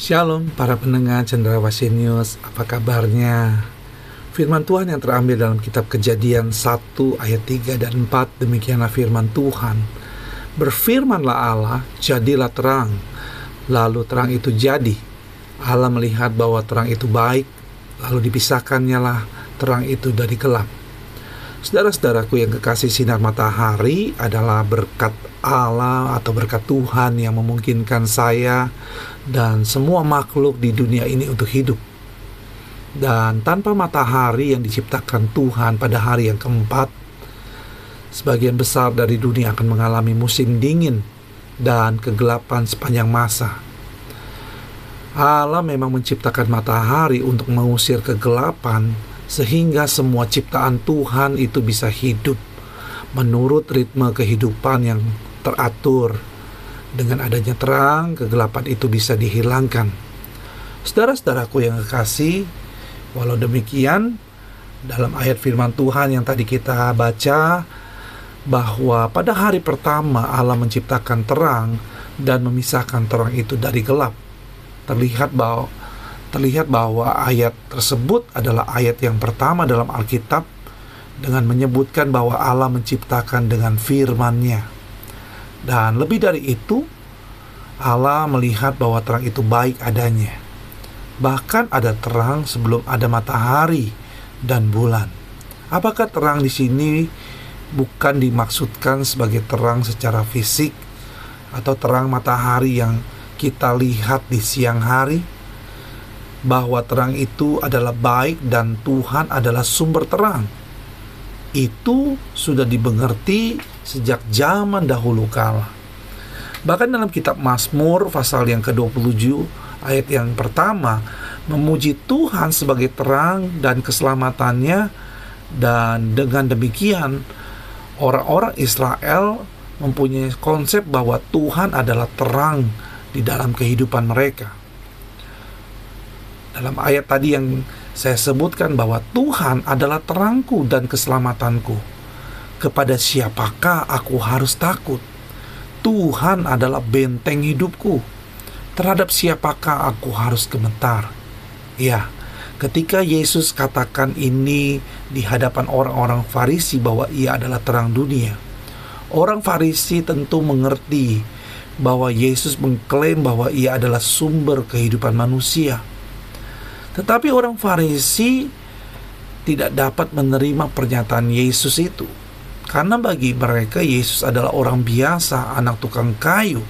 Shalom para pendengar Cendrawasih News, apa kabarnya? Firman Tuhan yang terambil dalam kitab Kejadian 1 ayat 3 dan 4 demikianlah firman Tuhan. Berfirmanlah Allah, jadilah terang. Lalu terang itu jadi. Allah melihat bahwa terang itu baik, lalu dipisahkannya lah terang itu dari gelap. Saudara-saudaraku yang kekasih sinar matahari adalah berkat Allah atau berkat Tuhan yang memungkinkan saya dan semua makhluk di dunia ini untuk hidup. Dan tanpa matahari yang diciptakan Tuhan pada hari yang keempat, sebagian besar dari dunia akan mengalami musim dingin dan kegelapan sepanjang masa. Allah memang menciptakan matahari untuk mengusir kegelapan sehingga semua ciptaan Tuhan itu bisa hidup menurut ritme kehidupan yang teratur. Dengan adanya terang, kegelapan itu bisa dihilangkan. Saudara-saudaraku yang kekasih, walau demikian, dalam ayat firman Tuhan yang tadi kita baca, bahwa pada hari pertama Allah menciptakan terang dan memisahkan terang itu dari gelap. Terlihat bahwa terlihat bahwa ayat tersebut adalah ayat yang pertama dalam Alkitab dengan menyebutkan bahwa Allah menciptakan dengan firman-Nya. Dan lebih dari itu, Allah melihat bahwa terang itu baik adanya. Bahkan ada terang sebelum ada matahari dan bulan. Apakah terang di sini bukan dimaksudkan sebagai terang secara fisik atau terang matahari yang kita lihat di siang hari? bahwa terang itu adalah baik dan Tuhan adalah sumber terang. Itu sudah dimengerti sejak zaman dahulu kala. Bahkan dalam kitab Mazmur pasal yang ke-27 ayat yang pertama memuji Tuhan sebagai terang dan keselamatannya dan dengan demikian orang-orang Israel mempunyai konsep bahwa Tuhan adalah terang di dalam kehidupan mereka dalam ayat tadi yang saya sebutkan bahwa Tuhan adalah terangku dan keselamatanku. Kepada siapakah aku harus takut? Tuhan adalah benteng hidupku. Terhadap siapakah aku harus gemetar? Ya, ketika Yesus katakan ini di hadapan orang-orang Farisi bahwa ia adalah terang dunia, orang Farisi tentu mengerti bahwa Yesus mengklaim bahwa ia adalah sumber kehidupan manusia tetapi orang Farisi tidak dapat menerima pernyataan Yesus itu. Karena bagi mereka Yesus adalah orang biasa, anak tukang kayu.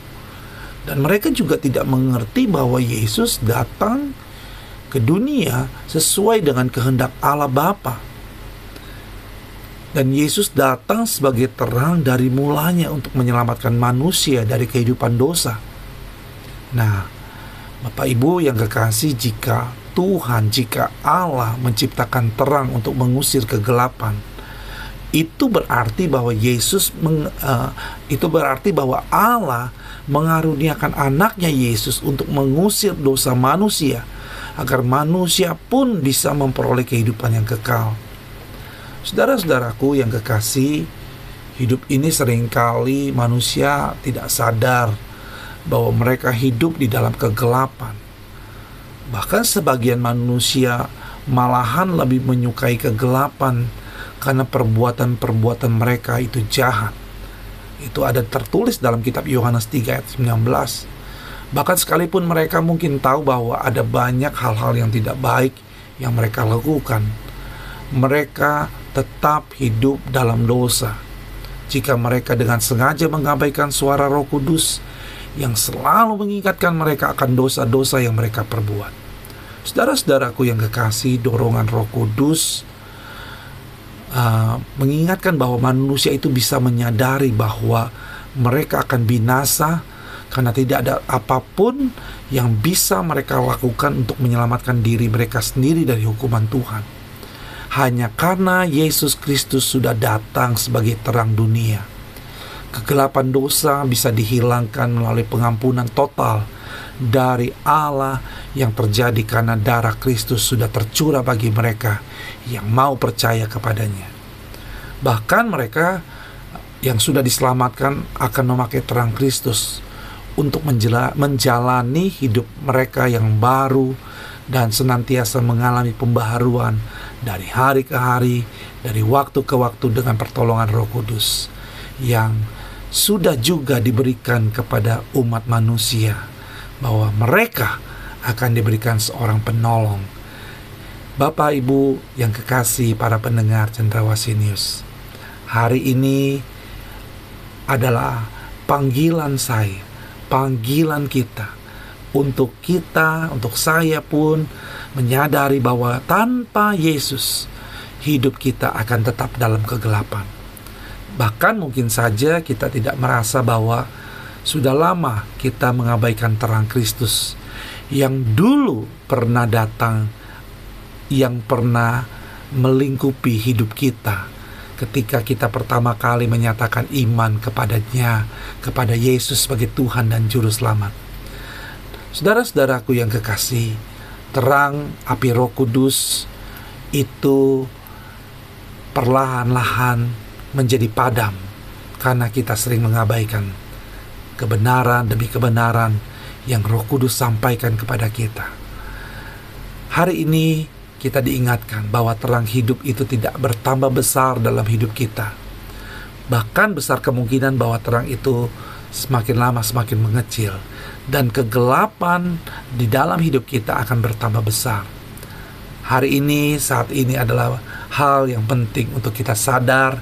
Dan mereka juga tidak mengerti bahwa Yesus datang ke dunia sesuai dengan kehendak Allah Bapa. Dan Yesus datang sebagai terang dari mulanya untuk menyelamatkan manusia dari kehidupan dosa. Nah, Bapak Ibu yang kekasih, jika Tuhan, jika Allah menciptakan terang untuk mengusir kegelapan, itu berarti bahwa Yesus meng, uh, itu berarti bahwa Allah mengaruniakan anaknya Yesus untuk mengusir dosa manusia agar manusia pun bisa memperoleh kehidupan yang kekal. Saudara-saudaraku yang kekasih, hidup ini sering kali manusia tidak sadar bahwa mereka hidup di dalam kegelapan Bahkan sebagian manusia malahan lebih menyukai kegelapan karena perbuatan-perbuatan mereka itu jahat. Itu ada tertulis dalam kitab Yohanes 3 ayat 19. Bahkan sekalipun mereka mungkin tahu bahwa ada banyak hal-hal yang tidak baik yang mereka lakukan, mereka tetap hidup dalam dosa. Jika mereka dengan sengaja mengabaikan suara Roh Kudus yang selalu mengingatkan mereka akan dosa-dosa yang mereka perbuat. Saudara-saudaraku yang kekasih, dorongan Roh Kudus uh, mengingatkan bahwa manusia itu bisa menyadari bahwa mereka akan binasa karena tidak ada apa pun yang bisa mereka lakukan untuk menyelamatkan diri mereka sendiri dari hukuman Tuhan. Hanya karena Yesus Kristus sudah datang sebagai terang dunia. Kegelapan dosa bisa dihilangkan melalui pengampunan total dari Allah yang terjadi karena darah Kristus sudah tercurah bagi mereka yang mau percaya kepadanya. Bahkan mereka yang sudah diselamatkan akan memakai terang Kristus untuk menjalani hidup mereka yang baru dan senantiasa mengalami pembaharuan dari hari ke hari, dari waktu ke waktu dengan pertolongan Roh Kudus yang sudah juga diberikan kepada umat manusia bahwa mereka akan diberikan seorang penolong. Bapak Ibu yang kekasih para pendengar Cendrawasinius, hari ini adalah panggilan saya panggilan kita untuk kita, untuk saya pun menyadari bahwa tanpa Yesus hidup kita akan tetap dalam kegelapan. Bahkan mungkin saja kita tidak merasa bahwa sudah lama kita mengabaikan terang Kristus yang dulu pernah datang, yang pernah melingkupi hidup kita ketika kita pertama kali menyatakan iman kepadanya, kepada Yesus sebagai Tuhan dan Juru Selamat. Saudara-saudaraku yang kekasih, terang api roh kudus itu perlahan-lahan menjadi padam karena kita sering mengabaikan kebenaran demi kebenaran yang roh kudus sampaikan kepada kita. Hari ini kita diingatkan bahwa terang hidup itu tidak bertambah besar dalam hidup kita. Bahkan besar kemungkinan bahwa terang itu semakin lama semakin mengecil dan kegelapan di dalam hidup kita akan bertambah besar. Hari ini, saat ini adalah hal yang penting untuk kita sadar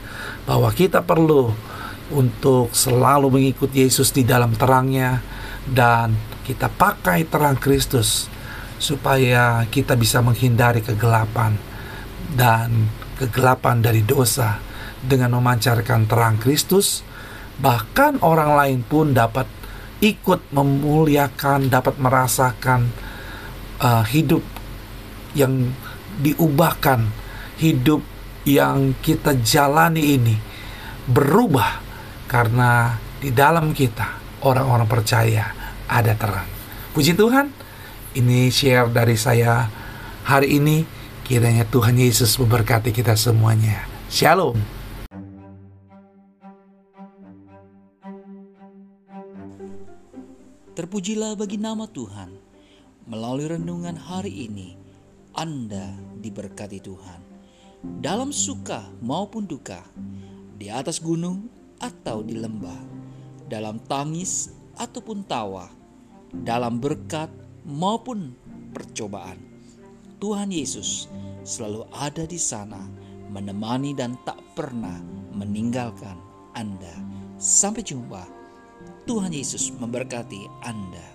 bahwa kita perlu untuk selalu mengikuti Yesus di dalam terangnya dan kita pakai terang Kristus supaya kita bisa menghindari kegelapan dan kegelapan dari dosa dengan memancarkan terang Kristus. Bahkan orang lain pun dapat ikut memuliakan dapat merasakan uh, hidup yang diubahkan hidup yang kita jalani ini berubah karena di dalam kita orang-orang percaya ada terang puji Tuhan ini share dari saya hari ini. Kiranya Tuhan Yesus memberkati kita semuanya. Shalom. Terpujilah bagi nama Tuhan. Melalui renungan hari ini, Anda diberkati Tuhan. Dalam suka maupun duka, di atas gunung atau di lembah, dalam tangis ataupun tawa, dalam berkat maupun percobaan. Tuhan Yesus selalu ada di sana, menemani dan tak pernah meninggalkan Anda. Sampai jumpa. Tuhan Yesus memberkati Anda.